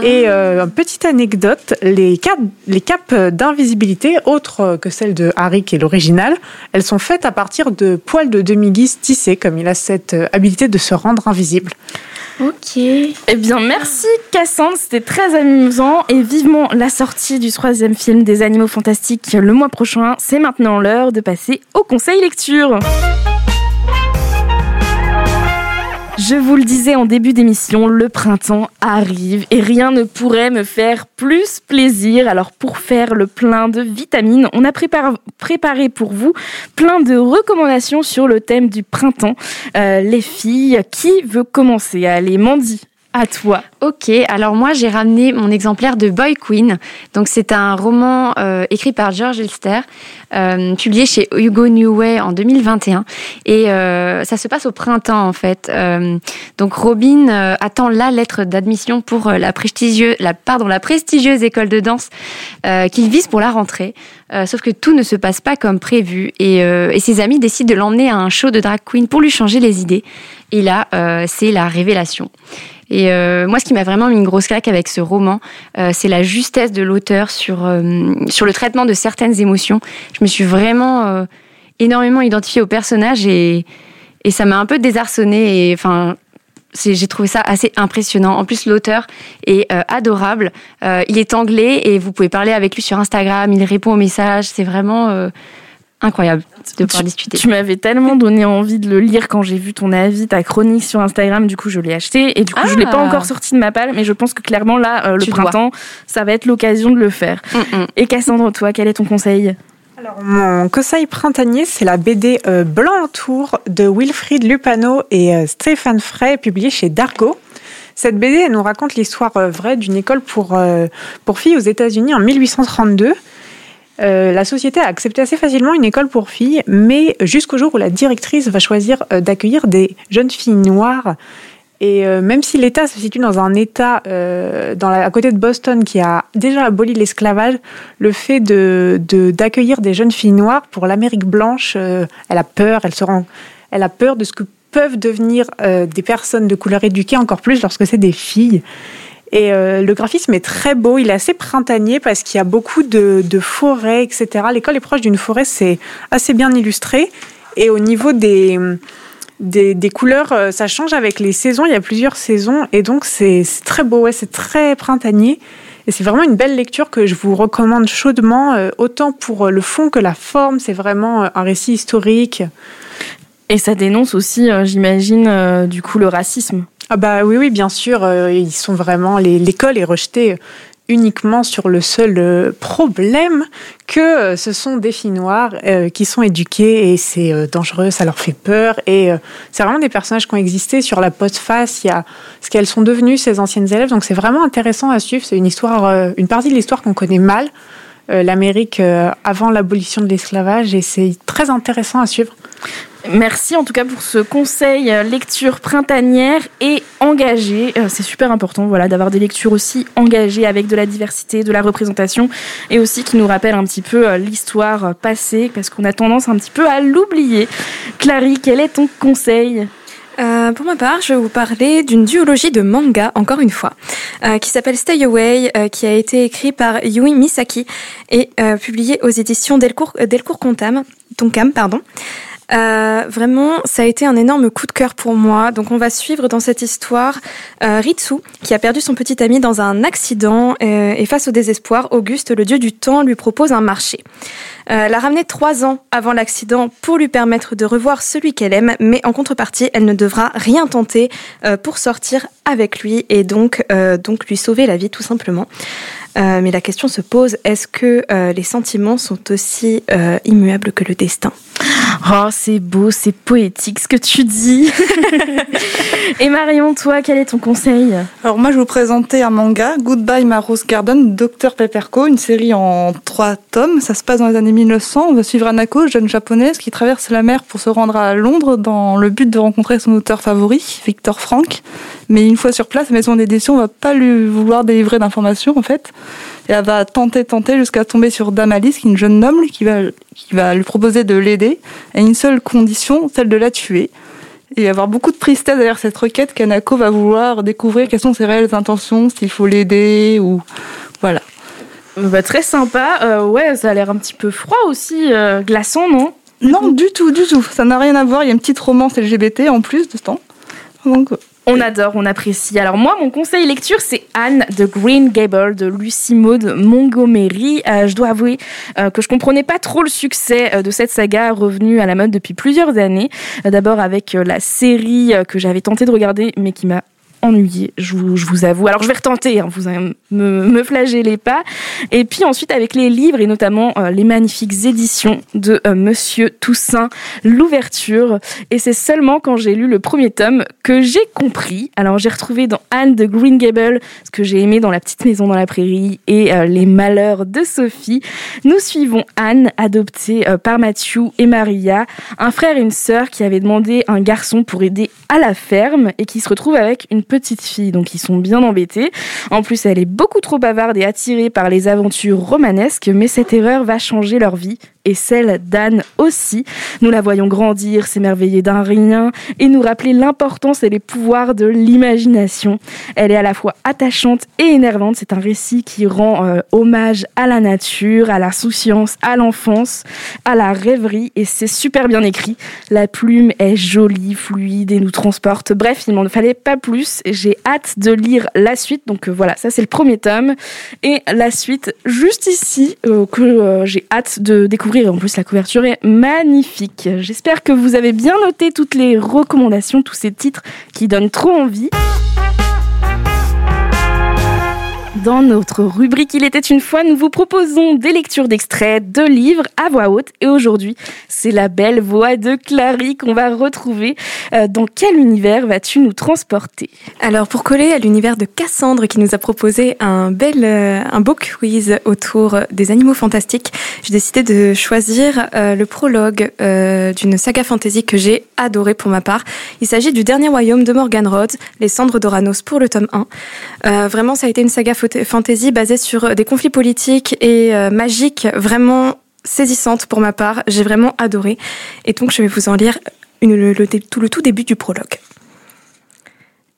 Et euh, petite anecdote, les, cap- les capes d'invisibilité, autres que celles de Harry qui est l'original, elles sont faites à partir de poils de demi-guise tissés, comme il a cette habilité de se rendre invisible. Ok. Eh bien, merci Cassandre, c'était très amusant et vivement la sortie du troisième film des Animaux Fantastiques le mois prochain. C'est maintenant l'heure de passer au conseil lecture. Je vous le disais en début d'émission, le printemps arrive et rien ne pourrait me faire plus plaisir. Alors pour faire le plein de vitamines, on a préparé, pour vous plein de recommandations sur le thème du printemps. Euh, les filles, qui veut commencer? Allez, Mandy, à toi. Ok, alors moi j'ai ramené mon exemplaire de Boy Queen. Donc c'est un roman euh, écrit par George Elster, euh, publié chez Hugo Newway en 2021. Et euh, ça se passe au printemps en fait. Euh, donc Robin attend la lettre d'admission pour la prestigieuse, la pardon, la prestigieuse école de danse qu'il vise pour la rentrée. Sauf que tout ne se passe pas comme prévu et, et ses amis décident de l'emmener à un show de drag queen pour lui changer les idées. Et là, c'est la révélation. Et euh, moi, ce qui m'a vraiment mis une grosse claque avec ce roman, euh, c'est la justesse de l'auteur sur, euh, sur le traitement de certaines émotions. Je me suis vraiment énormément identifiée au personnage et, et ça m'a un peu désarçonnée. Et enfin, j'ai trouvé ça assez impressionnant. En plus, l'auteur est adorable. Il est anglais et vous pouvez parler avec lui sur Instagram. Il répond aux messages. C'est vraiment incroyable de pouvoir discuter. Tu m'avais tellement donné envie de le lire quand j'ai vu ton avis, ta chronique sur Instagram. Du coup, je l'ai acheté et du coup, je l'ai pas Ah. encore sorti de ma palle, mais je pense que clairement là, euh, le Tu dois. printemps, ça va être l'occasion de le faire. Mm, mm. Et Cassandre, toi, quel est ton conseil? Alors, mon conseil printanier, c'est la BD euh, Blanc en tour de Wilfried Lupano et euh, Stéphane Frey, publiée chez Dargo. Cette BD, elle nous raconte l'histoire euh, vraie d'une école pour, euh, pour filles aux États-Unis en 1832. Euh, la société a accepté assez facilement une école pour filles, mais jusqu'au jour où la directrice va choisir euh, d'accueillir des jeunes filles noires. Et euh, même si l'État se situe dans un État dans la- à côté de Boston qui a déjà aboli l'esclavage, le fait d'accueillir des jeunes filles noires pour l'Amérique blanche, elle a peur, elle se rend, elle a peur de ce que peuvent devenir des personnes de couleur éduquée, encore plus lorsque c'est des filles. Et euh, le graphisme est très beau, il est assez printanier parce qu'il y a beaucoup de, forêts, etc. L'école est proche d'une forêt, c'est assez bien illustré. Et au niveau des, des, couleurs, euh, ça change avec les saisons, il y a plusieurs saisons, et donc c'est très beau, c'est très printanier. Et c'est vraiment une belle lecture que je vous recommande chaudement, euh, autant pour le fond que la forme. C'est vraiment un récit historique. Et ça dénonce aussi, j'imagine, du coup, le racisme. Ah bah oui, oui, bien sûr, euh, ils sont vraiment l'école est rejetée uniquement sur le seul euh, problème que euh, ce sont des filles noires qui sont éduquées et c'est dangereux, ça leur fait peur et c'est vraiment des personnages qui ont existé sur la postface, il y a ce qu'elles sont devenues ces anciennes élèves. Donc c'est vraiment intéressant à suivre, c'est une histoire une partie de l'histoire qu'on connaît mal l'Amérique avant l'abolition de l'esclavage et c'est très intéressant à suivre. Merci en tout cas pour ce conseil euh, lecture printanière et engagée. Euh, C'est super important voilà, d'avoir des lectures aussi engagées avec de la diversité, de la représentation et aussi qui nous rappellent un petit peu euh, l'histoire passée parce qu'on a tendance un petit peu à l'oublier. Clary, quel est ton conseil? Pour ma part, je vais vous parler d'une duologie de manga, encore une fois, qui s'appelle Stay Away, qui a été écrit par Yui Misaki et publié aux éditions Delcourt Contam, Tonkam. Pardon. Euh, vraiment, ça a été un énorme coup de cœur pour moi. Donc, on va suivre dans cette histoire euh, Ritsu, qui a perdu son petit ami dans un accident. euh, et face au désespoir, Auguste, le dieu du temps, lui propose un marché. Euh, l'a ramené trois ans avant l'accident pour lui permettre de revoir celui qu'elle aime, mais en contrepartie, elle ne devra rien tenter euh, pour sortir avec lui et donc, donc lui sauver la vie tout simplement. Mais la question se pose, est-ce que les sentiments sont aussi immuables que le destin? Oh, c'est beau, c'est poétique ce que tu dis. Et Marion, toi, quel est ton conseil? Alors moi, je vais vous présenter un manga, Goodbye My Rose Garden, Dr Pepperco, une série en trois tomes. Ça se passe dans les années 1900. On va suivre Anako, jeune japonaise qui traverse la mer pour se rendre à Londres dans le but de rencontrer son auteur favori, Victor Frank. Mais une fois sur place, la maison d'édition va pas lui vouloir délivrer d'informations en fait. Et elle va tenter, tenter jusqu'à tomber sur Damalis, qui est une jeune noble, qui va, qui va lui proposer de l'aider à une seule condition, celle de la tuer. Et il va y avoir beaucoup de tristesse derrière cette requête qu'Anako va vouloir découvrir quelles sont ses réelles intentions, s'il faut l'aider ou voilà. bah, Très sympa. Euh, ouais, ça a l'air un petit peu froid aussi, euh, glaçant, non? Non, du tout, du tout. Ça n'a rien à voir. Il y a une petite romance LGBT en plus de ce temps. Donc, On adore, on apprécie. Alors moi, mon conseil lecture, c'est Anne de Green Gable de Lucie Maud Montgomery. Euh, je dois avouer euh, que je comprenais pas trop le succès euh, de cette saga revenue à la mode depuis plusieurs années. D'abord avec la série que j'avais tenté de regarder, mais qui m'a ennuyée, je vous, avoue. Alors je vais retenter, hein, vous allez me, me flagellez pas. Et puis ensuite avec les livres et notamment euh, les magnifiques éditions de euh, Monsieur Toussaint, l'ouverture. Et c'est seulement quand j'ai lu le premier tome que j'ai compris. Alors j'ai retrouvé dans Anne de Green Gable ce que j'ai aimé dans La petite maison dans la prairie et euh, Les malheurs de Sophie. Nous suivons Anne, adoptée euh, par Matthew et Maria, un frère et une sœur qui avaient demandé un garçon pour aider à la ferme et qui se retrouvent avec une petite fille. Donc ils sont bien embêtés. En plus, elle est beaucoup trop bavarde et attirée par les aventures romanesques, mais cette erreur va changer leur vie et celle d'Anne aussi. Nous la voyons grandir, s'émerveiller d'un rien et nous rappeler l'importance et les pouvoirs de l'imagination. Elle est à la fois attachante et énervante. C'est un récit qui rend euh, hommage à la nature, à l'insouciance, à l'enfance, à la rêverie et c'est super bien écrit. La plume est jolie, fluide et nous transporte. Bref, il m'en fallait pas plus. J'ai hâte de lire la suite. Donc euh, voilà, ça c'est le premier tome et la suite juste ici euh, que j'ai hâte de découvrir. En plus, la couverture est magnifique. J'espère que vous avez bien noté toutes les recommandations, tous ces titres qui donnent trop envie. Dans notre rubrique Il était une fois, nous vous proposons des lectures d'extraits de livres à voix haute. Et aujourd'hui, c'est la belle voix de Clary qu'on va retrouver. Euh, dans quel univers vas-tu nous transporter? Alors, pour coller à l'univers de Cassandre qui nous a proposé un bel, euh, un beau quiz autour des animaux fantastiques, j'ai décidé de choisir euh, le prologue d'une saga fantasy que j'ai adoré pour ma part. Il s'agit du dernier royaume de Morgan Rhodes, Les Cendres d'Oranos pour le tome 1. Euh, vraiment, ça a été une saga fantasy basée sur des conflits politiques et euh, magiques vraiment saisissante pour ma part. J'ai vraiment adoré. Et donc, je vais vous en lire tout, le tout début du prologue.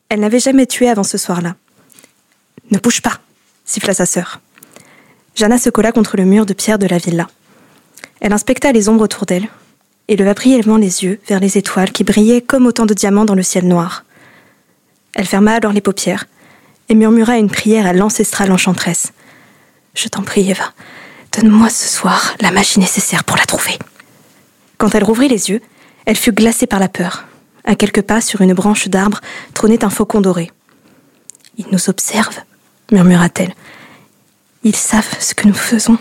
Elle n'avait jamais tué avant ce soir-là. Ne bouge pas, siffla sa sœur. Jana se colla contre le mur de pierre de la villa. Elle inspecta les ombres autour d'elle et leva brièvement les yeux vers les étoiles qui brillaient comme autant de diamants dans le ciel noir. Elle ferma alors les paupières et murmura une prière à l'ancestrale enchanteresse. Je t'en prie, Eva, donne-moi ce soir la magie nécessaire pour la trouver. Quand elle rouvrit les yeux, elle fut glacée par la peur. À quelques pas, sur une branche d'arbre, trônait un faucon doré. Ils nous observent, murmura-t-elle. Ils savent ce que nous faisons.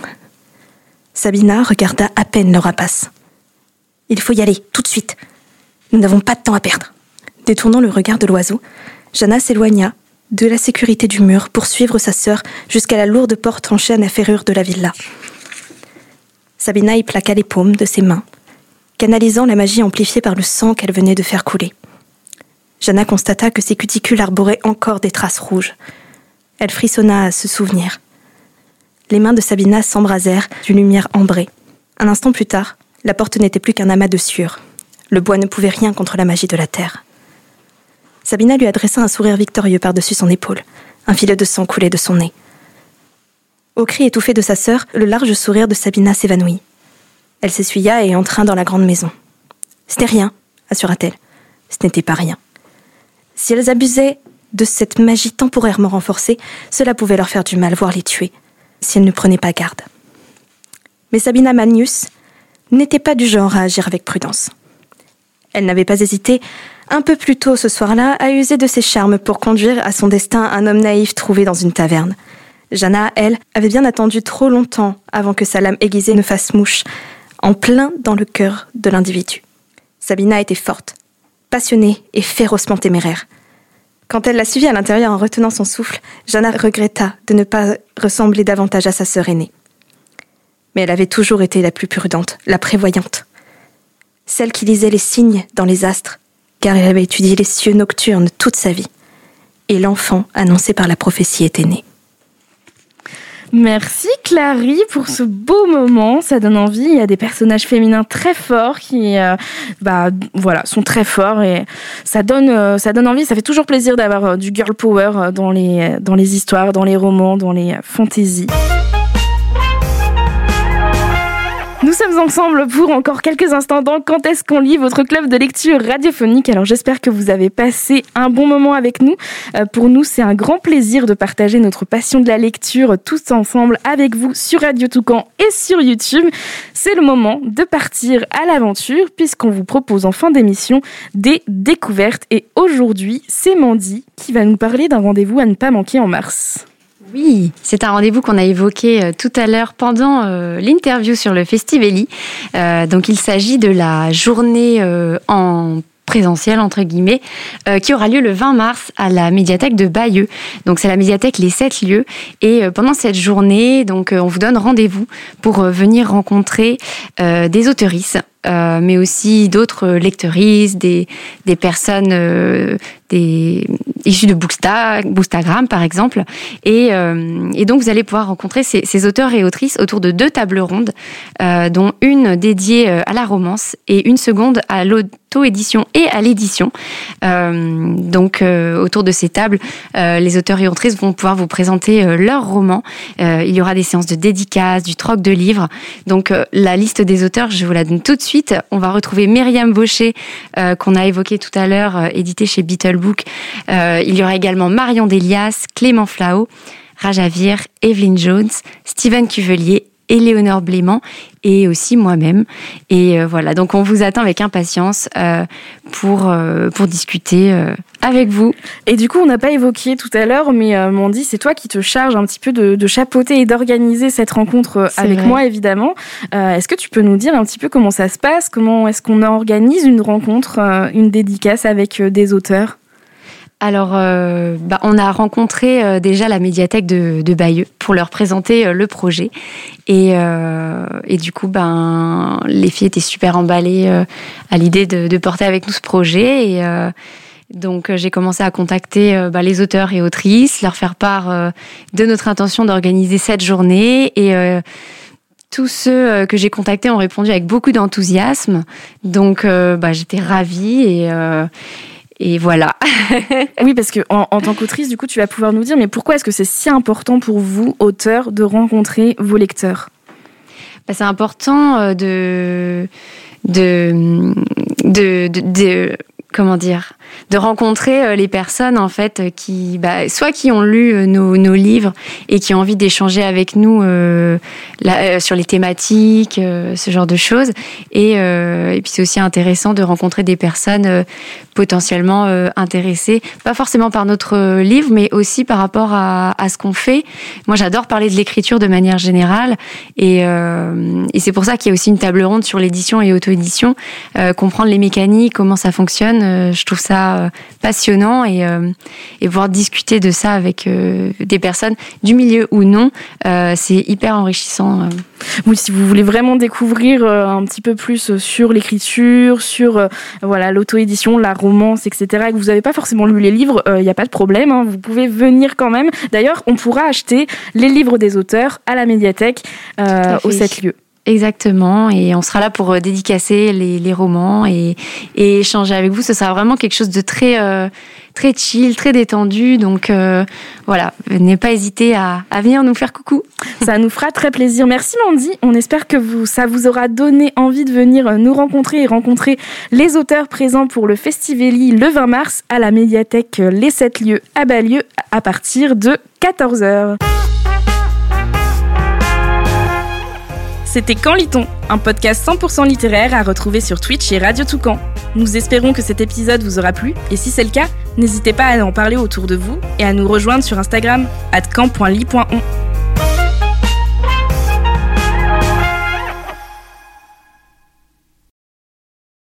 Sabina regarda à peine le rapace. Il faut y aller, tout de suite. Nous n'avons pas de temps à perdre. Détournant le regard de l'oiseau, Jana s'éloigna de la sécurité du mur pour suivre sa sœur jusqu'à la lourde porte en chêne à ferrure de la villa. Sabina y plaqua les paumes de ses mains, canalisant la magie amplifiée par le sang qu'elle venait de faire couler. Jana constata que ses cuticules arboraient encore des traces rouges. Elle frissonna à ce souvenir. Les mains de Sabina s'embrasèrent d'une lumière ambrée. Un instant plus tard, la porte n'était plus qu'un amas de sueur. Le bois ne pouvait rien contre la magie de la terre. Sabina lui adressa un sourire victorieux par-dessus son épaule. Un filet de sang coulait de son nez. Au cri étouffé de sa sœur, le large sourire de Sabina s'évanouit. Elle s'essuya et entra dans la grande maison. Ce n'est rien, assura-t-elle. Ce n'était pas rien. Si elles abusaient de cette magie temporairement renforcée, cela pouvait leur faire du mal, voire les tuer, si elles ne prenaient pas garde. Mais Sabina Magnus n'était pas du genre à agir avec prudence. Elle n'avait pas hésité, un peu plus tôt ce soir-là, à user de ses charmes pour conduire à son destin un homme naïf trouvé dans une taverne. Jana, elle, avait bien attendu trop longtemps avant que sa lame aiguisée ne fasse mouche, en plein dans le cœur de l'individu. Sabina était forte, passionnée et férocement téméraire. Quand elle l'a suivie à l'intérieur en retenant son souffle, Jana regretta de ne pas ressembler davantage à sa sœur aînée. Mais elle avait toujours été la plus prudente, la prévoyante. Celle qui lisait les signes dans les astres, car elle avait étudié les cieux nocturnes toute sa vie. Et l'enfant annoncé par la prophétie était né. Merci Clary pour ce beau moment, ça donne envie. Il y a des personnages féminins très forts qui, euh, bah, voilà, sont très forts et ça donne, euh, ça donne envie. Ça fait toujours plaisir d'avoir euh, du girl power dans les, dans les histoires, dans les romans, dans les fantaisies. Nous sommes ensemble pour encore quelques instants dans Quand est-ce qu'on lit votre club de lecture radiophonique. Alors j'espère que vous avez passé un bon moment avec nous. Euh, pour nous, c'est un grand plaisir de partager notre passion de la lecture tous ensemble avec vous sur Radio Toucan et sur YouTube. C'est le moment de partir à l'aventure puisqu'on vous propose en fin d'émission des découvertes. Et aujourd'hui, c'est Mandy qui va nous parler d'un rendez-vous à ne pas manquer en mars. Oui, c'est un rendez-vous qu'on a évoqué euh, tout à l'heure pendant euh, l'interview sur le Festivali. Euh, donc il s'agit de la journée en présentiel entre guillemets qui aura lieu le 20 mars à la médiathèque de Bayeux. Donc c'est la médiathèque les sept lieux et pendant cette journée donc on vous donne rendez-vous pour venir rencontrer des autoristes mais aussi d'autres lectrices, des, des personnes, des issus de Bookstagram par exemple. Et, euh, et, donc vous allez pouvoir rencontrer ces, auteurs et autrices autour de deux tables rondes, euh, dont une dédiée euh, à la romance et une seconde à l'auto-édition et à l'édition. Euh, donc euh, autour de ces tables, les auteurs et autrices vont pouvoir vous présenter leurs romans. il y aura des séances de dédicaces, du troc de livres. Donc la liste des auteurs, je vous la donne tout de suite. On va retrouver Myriam Baucher, qu'on a évoqué tout à l'heure, édité chez Beetlebook. Euh, il y aura également Marion Delias, Clément Flao, Rajavir, Evelyn Jones, Steven Cuvelier, Éléonore Blément et aussi moi-même. Et euh, voilà, donc on vous attend avec impatience euh, pour, pour discuter avec vous. Et du coup, on n'a pas évoqué tout à l'heure, mais Mandy, c'est toi qui te charges un petit peu de, de chapeauter et d'organiser cette rencontre avec moi, évidemment. est-ce que tu peux nous dire un petit peu comment ça se passe? Comment est-ce qu'on organise une rencontre, une dédicace avec des auteurs? Alors, euh, bah, on a rencontré euh, déjà la médiathèque de, de, Bayeux pour leur présenter euh, le projet. Et, et, du coup, ben, les filles étaient super emballées à l'idée de, de, porter avec nous ce projet. Et donc, j'ai commencé à contacter bah, les auteurs et autrices, leur faire part de notre intention d'organiser cette journée. Et tous ceux que j'ai contactés ont répondu avec beaucoup d'enthousiasme. Donc, bah, j'étais ravie et et voilà. oui, parce que en, tant qu'autrice, du coup, tu vas pouvoir nous dire, mais pourquoi est-ce que c'est si important pour vous, auteur, de rencontrer vos lecteurs? Bah, C'est important euh, de de, de, de comment dire, de rencontrer euh, les personnes en fait qui, bah, soit qui ont lu euh, nos, livres et qui ont envie d'échanger avec nous euh, sur les thématiques, ce genre de choses. Et, puis c'est aussi intéressant de rencontrer des personnes potentiellement intéressées, pas forcément par notre livre, mais aussi par rapport à, ce qu'on fait. Moi, j'adore parler de l'écriture de manière générale, et c'est pour ça qu'il y a aussi une table ronde sur l'édition et auto-édition, comprendre les mécaniques, comment ça fonctionne euh, je trouve ça euh, passionnant et, euh, et pouvoir discuter de ça avec des personnes du milieu ou non, c'est hyper enrichissant. Oui, si vous voulez vraiment découvrir un petit peu plus sur l'écriture, sur voilà l'auto-édition, la romance, etc., et que vous n'avez pas forcément lu les livres, il n'y a pas de problème, hein, vous pouvez venir quand même. D'ailleurs, on pourra acheter les livres des auteurs à la médiathèque au 7 lieux. Exactement, et on sera là pour euh, dédicacer les, romans et, échanger avec vous. Ce sera vraiment quelque chose de très, euh, très chill, très détendu. Donc euh, voilà, n'hésitez pas à, venir nous faire coucou. Ça nous fera très plaisir. Merci Mandy. On espère que vous, ça vous aura donné envie de venir nous rencontrer et rencontrer les auteurs présents pour le Festivali le 20 mars à la médiathèque Les 7 lieux à Balieu à partir de 14h. C'était Quand lit-on Un podcast 100% littéraire à retrouver sur Twitch et Radio Toucan. Nous espérons que cet épisode vous aura plu et si c'est le cas, n'hésitez pas à en parler autour de vous et à nous rejoindre sur Instagram at camp.ly.on.